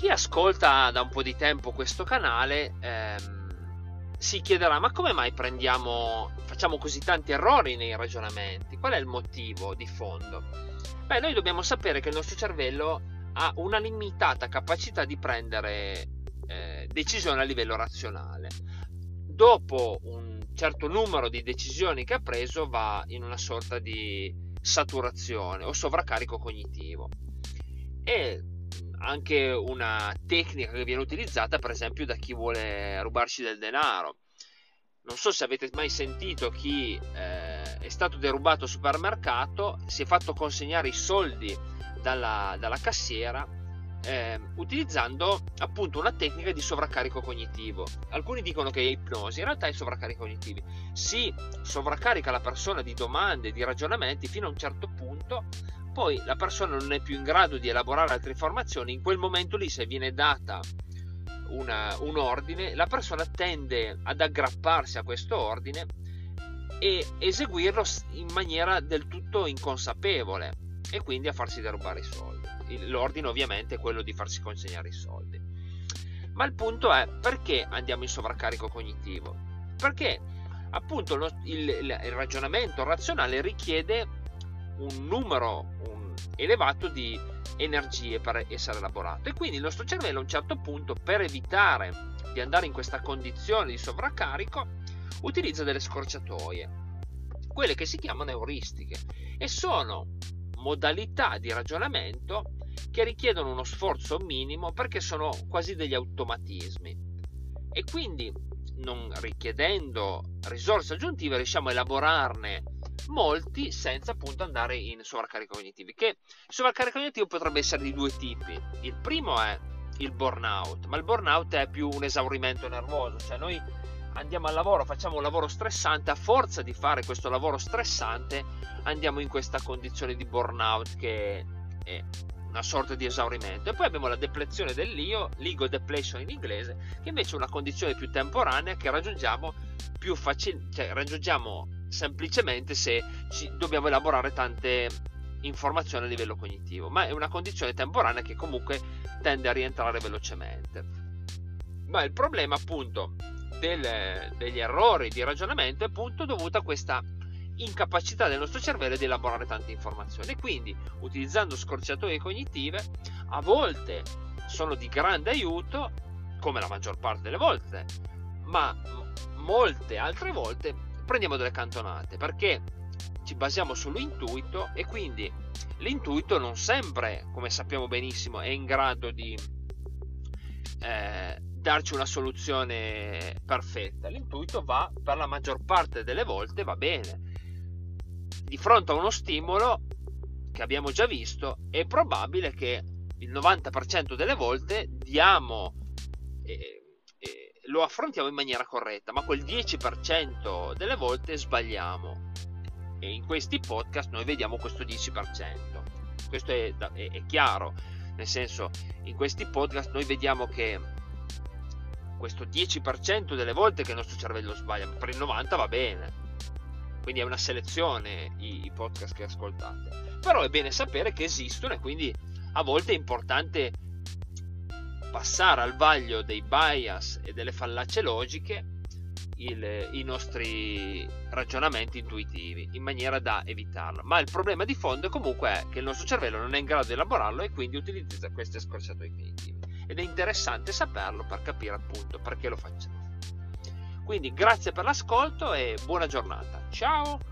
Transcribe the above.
Chi ascolta da un po' di tempo questo canale ehm, si chiederà ma come mai prendiamo, facciamo così tanti errori nei ragionamenti? Qual è il motivo di fondo? Beh, noi dobbiamo sapere che il nostro cervello ha una limitata capacità di prendere eh, decisioni a livello razionale. Dopo un certo numero di decisioni che ha preso va in una sorta di saturazione o sovraccarico cognitivo. E anche una tecnica che viene utilizzata per esempio da chi vuole rubarci del denaro. Non so se avete mai sentito chi eh, è stato derubato al supermercato, si è fatto consegnare i soldi dalla, dalla cassiera eh, utilizzando appunto una tecnica di sovraccarico cognitivo. Alcuni dicono che è ipnosi, in realtà è sovraccarico cognitivo. Si sovraccarica la persona di domande, di ragionamenti fino a un certo punto poi la persona non è più in grado di elaborare altre informazioni, in quel momento lì se viene data una, un ordine, la persona tende ad aggrapparsi a questo ordine e eseguirlo in maniera del tutto inconsapevole e quindi a farsi derubare i soldi. L'ordine ovviamente è quello di farsi consegnare i soldi. Ma il punto è perché andiamo in sovraccarico cognitivo? Perché appunto il, il, il ragionamento razionale richiede un numero un elevato di energie per essere elaborato e quindi il nostro cervello a un certo punto per evitare di andare in questa condizione di sovraccarico utilizza delle scorciatoie quelle che si chiamano euristiche e sono modalità di ragionamento che richiedono uno sforzo minimo perché sono quasi degli automatismi. E quindi non richiedendo risorse aggiuntive riusciamo a elaborarne molti senza appunto andare in sovraccarico cognitivo che il sovraccarico cognitivo potrebbe essere di due tipi. Il primo è il burnout ma il burnout è più un esaurimento nervoso cioè noi andiamo al lavoro facciamo un lavoro stressante. A forza di fare questo lavoro stressante andiamo in questa condizione di burnout che è una sorta di esaurimento. E poi abbiamo la deplezione dell'io l'ego depletion in inglese che invece è una condizione più temporanea che raggiungiamo più facilmente cioè raggiungiamo semplicemente se dobbiamo elaborare tante informazioni a livello cognitivo, ma è una condizione temporanea che comunque tende a rientrare velocemente. Ma il problema appunto del, degli errori di ragionamento è appunto dovuto a questa incapacità del nostro cervello di elaborare tante informazioni. Quindi, utilizzando scorciatoie cognitive, a volte sono di grande aiuto, come la maggior parte delle volte, ma molte altre volte prendiamo delle cantonate perché ci basiamo sull'intuito e quindi l'intuito non sempre, come sappiamo benissimo, è in grado di eh, darci una soluzione perfetta. L'intuito va per la maggior parte delle volte va bene. Di fronte a uno stimolo che abbiamo già visto, è probabile che il 90% delle volte diamo eh, lo affrontiamo in maniera corretta, ma quel 10% delle volte sbagliamo. E in questi podcast noi vediamo questo 10%. Questo è, è, è chiaro, nel senso, in questi podcast noi vediamo che questo 10% delle volte che il nostro cervello sbaglia, per il 90% va bene. Quindi è una selezione i, i podcast che ascoltate. Però è bene sapere che esistono e quindi a volte è importante passare al vaglio dei bias e delle fallacie logiche il, i nostri ragionamenti intuitivi in maniera da evitarlo. Ma il problema di fondo comunque è che il nostro cervello non è in grado di elaborarlo e quindi utilizza queste scorciatoie cognitive. Ed è interessante saperlo per capire appunto perché lo facciamo. Quindi grazie per l'ascolto e buona giornata. Ciao!